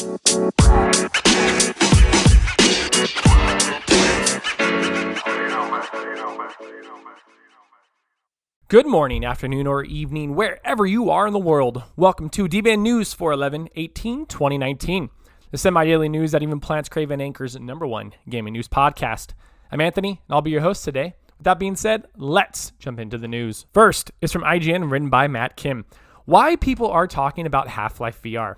Good morning, afternoon, or evening, wherever you are in the world. Welcome to D-Band News for 11 18 2019, the semi daily news that even Plants Crave and Anchor's number one gaming news podcast. I'm Anthony, and I'll be your host today. With that being said, let's jump into the news. First is from IGN, written by Matt Kim. Why people are talking about Half Life VR.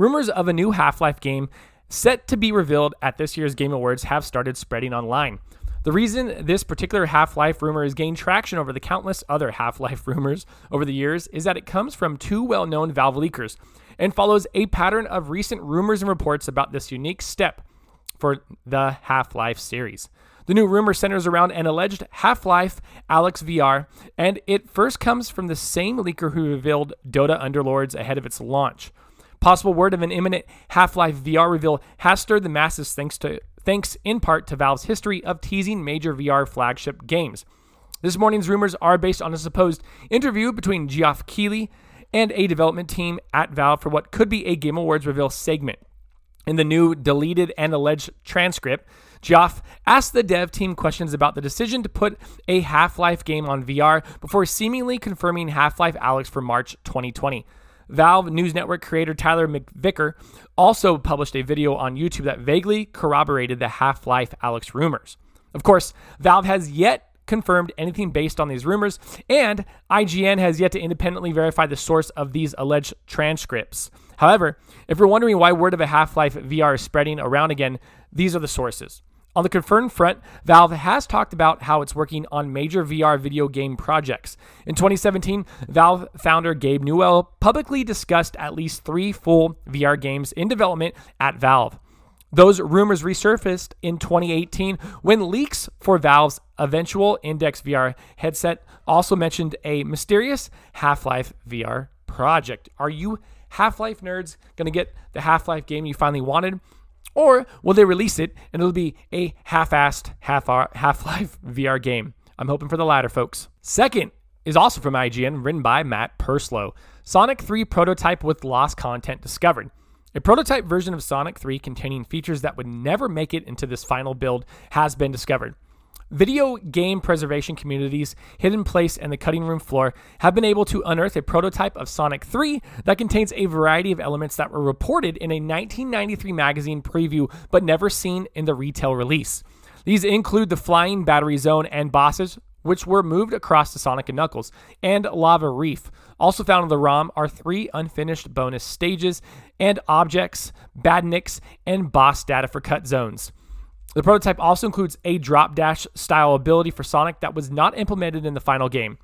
Rumors of a new Half Life game set to be revealed at this year's Game Awards have started spreading online. The reason this particular Half Life rumor has gained traction over the countless other Half Life rumors over the years is that it comes from two well known Valve leakers and follows a pattern of recent rumors and reports about this unique step for the Half Life series. The new rumor centers around an alleged Half Life Alyx VR, and it first comes from the same leaker who revealed Dota Underlords ahead of its launch. Possible word of an imminent Half Life VR reveal has stirred the masses thanks to thanks in part to Valve's history of teasing major VR flagship games. This morning's rumors are based on a supposed interview between Geoff Keighley and a development team at Valve for what could be a Game Awards reveal segment. In the new deleted and alleged transcript, Geoff asked the dev team questions about the decision to put a Half Life game on VR before seemingly confirming Half Life Alyx for March 2020. Valve News Network creator Tyler McVicker also published a video on YouTube that vaguely corroborated the Half Life Alyx rumors. Of course, Valve has yet confirmed anything based on these rumors, and IGN has yet to independently verify the source of these alleged transcripts. However, if you're wondering why word of a Half Life VR is spreading around again, these are the sources. On the confirmed front, Valve has talked about how it's working on major VR video game projects. In 2017, Valve founder Gabe Newell publicly discussed at least three full VR games in development at Valve. Those rumors resurfaced in 2018 when leaks for Valve's eventual Index VR headset also mentioned a mysterious Half Life VR project. Are you Half Life nerds going to get the Half Life game you finally wanted? Or will they release it and it'll be a half-assed half Half-Life VR game? I'm hoping for the latter, folks. Second is also from IGN, written by Matt Purslow Sonic 3 prototype with lost content discovered. A prototype version of Sonic 3 containing features that would never make it into this final build has been discovered. Video game preservation communities, Hidden Place, and the Cutting Room Floor have been able to unearth a prototype of Sonic 3 that contains a variety of elements that were reported in a 1993 magazine preview but never seen in the retail release. These include the flying battery zone and bosses, which were moved across to Sonic and Knuckles, and Lava Reef. Also found in the ROM are three unfinished bonus stages and objects, badniks, and boss data for cut zones. The prototype also includes a drop dash style ability for Sonic that was not implemented in the final game.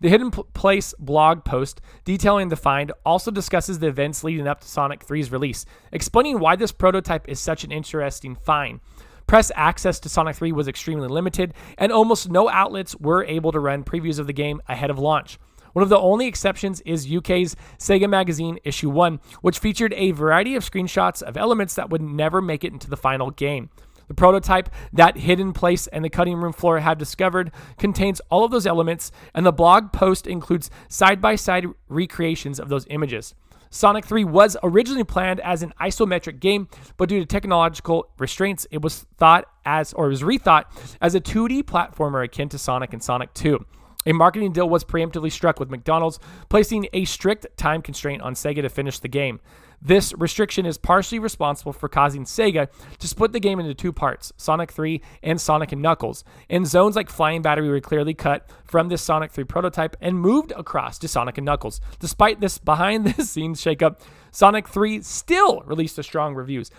The Hidden Place blog post detailing the find also discusses the events leading up to Sonic 3's release, explaining why this prototype is such an interesting find. Press access to Sonic 3 was extremely limited, and almost no outlets were able to run previews of the game ahead of launch. One of the only exceptions is UK's Sega Magazine Issue 1, which featured a variety of screenshots of elements that would never make it into the final game. The prototype that Hidden Place and the Cutting Room Floor have discovered contains all of those elements, and the blog post includes side by side recreations of those images. Sonic 3 was originally planned as an isometric game, but due to technological restraints, it was thought as or was rethought as a 2D platformer akin to Sonic and Sonic 2. A marketing deal was preemptively struck with McDonald's, placing a strict time constraint on Sega to finish the game. This restriction is partially responsible for causing Sega to split the game into two parts, Sonic 3 and Sonic and Knuckles, and zones like Flying Battery were clearly cut from this Sonic 3 prototype and moved across to Sonic and Knuckles. Despite this behind the scenes shakeup, Sonic 3 still released strong reviews.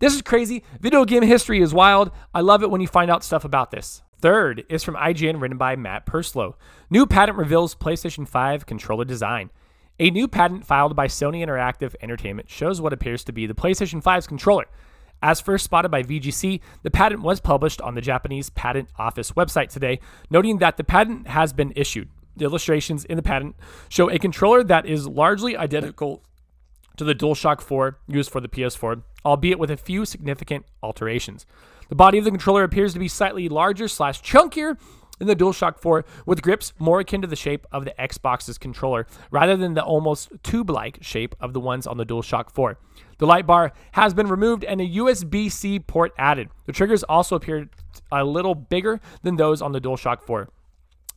This is crazy. Video game history is wild. I love it when you find out stuff about this. Third is from IGN, written by Matt Purslow. New patent reveals PlayStation 5 controller design. A new patent filed by Sony Interactive Entertainment shows what appears to be the PlayStation 5's controller. As first spotted by VGC, the patent was published on the Japanese Patent Office website today, noting that the patent has been issued. The illustrations in the patent show a controller that is largely identical to the DualShock 4 used for the PS4, albeit with a few significant alterations. The body of the controller appears to be slightly larger slash chunkier in the DualShock 4 with grips more akin to the shape of the Xbox's controller rather than the almost tube like shape of the ones on the DualShock 4. The light bar has been removed and a USB C port added. The triggers also appear a little bigger than those on the DualShock 4.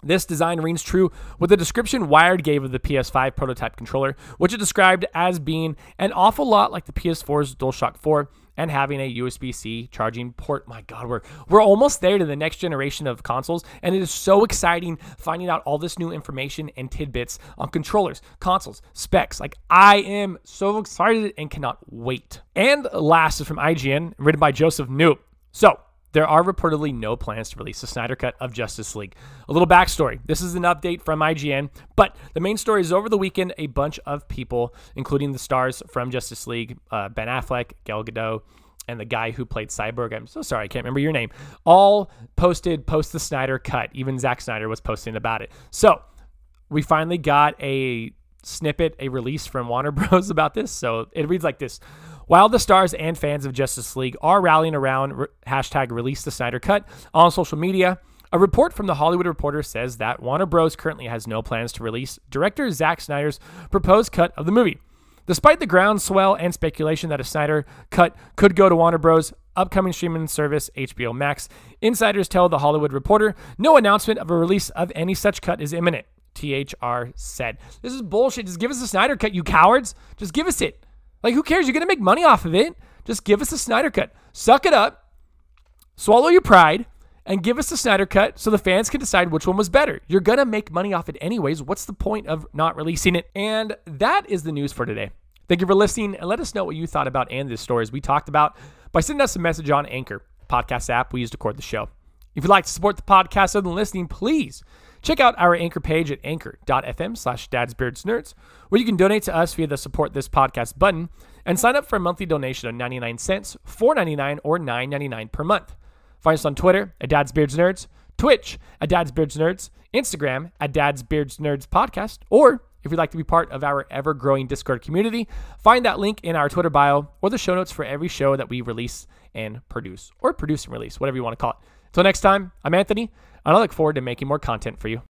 This design rings true with the description Wired gave of the PS5 prototype controller, which it described as being an awful lot like the PS4's DualShock 4 and having a USB-C charging port. My God, we're we're almost there to the next generation of consoles, and it is so exciting finding out all this new information and tidbits on controllers, consoles, specs. Like I am so excited and cannot wait. And last is from IGN, written by Joseph Knoop. So there are reportedly no plans to release the Snyder Cut of Justice League. A little backstory this is an update from IGN, but the main story is over the weekend, a bunch of people, including the stars from Justice League, uh, Ben Affleck, Gal Gadot, and the guy who played Cyborg, I'm so sorry, I can't remember your name, all posted post the Snyder Cut. Even Zack Snyder was posting about it. So we finally got a snippet, a release from Warner Bros. about this. So it reads like this while the stars and fans of Justice League are rallying around re- hashtag release the Snyder Cut on social media, a report from the Hollywood Reporter says that Warner Bros. currently has no plans to release director Zack Snyder's proposed cut of the movie. Despite the groundswell and speculation that a Snyder cut could go to Warner Bros. upcoming streaming service HBO Max, insiders tell the Hollywood Reporter no announcement of a release of any such cut is imminent. THR said. This is bullshit. Just give us a Snyder cut, you cowards. Just give us it. Like, who cares? You're going to make money off of it. Just give us a Snyder cut. Suck it up, swallow your pride, and give us the Snyder cut so the fans can decide which one was better. You're going to make money off it anyways. What's the point of not releasing it? And that is the news for today. Thank you for listening and let us know what you thought about and the stories we talked about by sending us a message on Anchor, podcast app we use to record the show. If you'd like to support the podcast other than listening, please Check out our anchor page at anchor.fm slash dadsbeardsnerds, where you can donate to us via the support this podcast button and sign up for a monthly donation of 99 cents, 4.99 or 9.99 per month. Find us on Twitter at dadsbeardsnerds, Twitch at dadsbeardsnerds, Instagram at dadsbeardsnerds podcast, or if you'd like to be part of our ever growing Discord community, find that link in our Twitter bio or the show notes for every show that we release and produce, or produce and release, whatever you want to call it. Until next time, I'm Anthony and I look forward to making more content for you.